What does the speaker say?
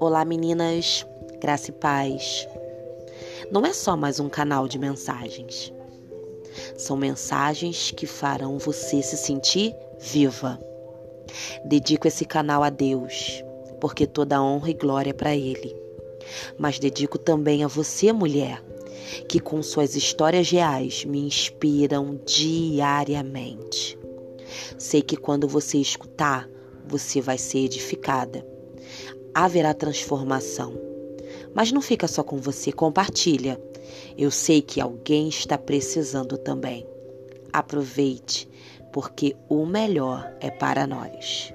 Olá meninas, graça e paz. Não é só mais um canal de mensagens. São mensagens que farão você se sentir viva. Dedico esse canal a Deus, porque toda honra e glória é para Ele. Mas dedico também a você, mulher, que com suas histórias reais me inspiram diariamente. Sei que quando você escutar, você vai ser edificada. Haverá transformação. Mas não fica só com você, compartilha. Eu sei que alguém está precisando também. Aproveite, porque o melhor é para nós.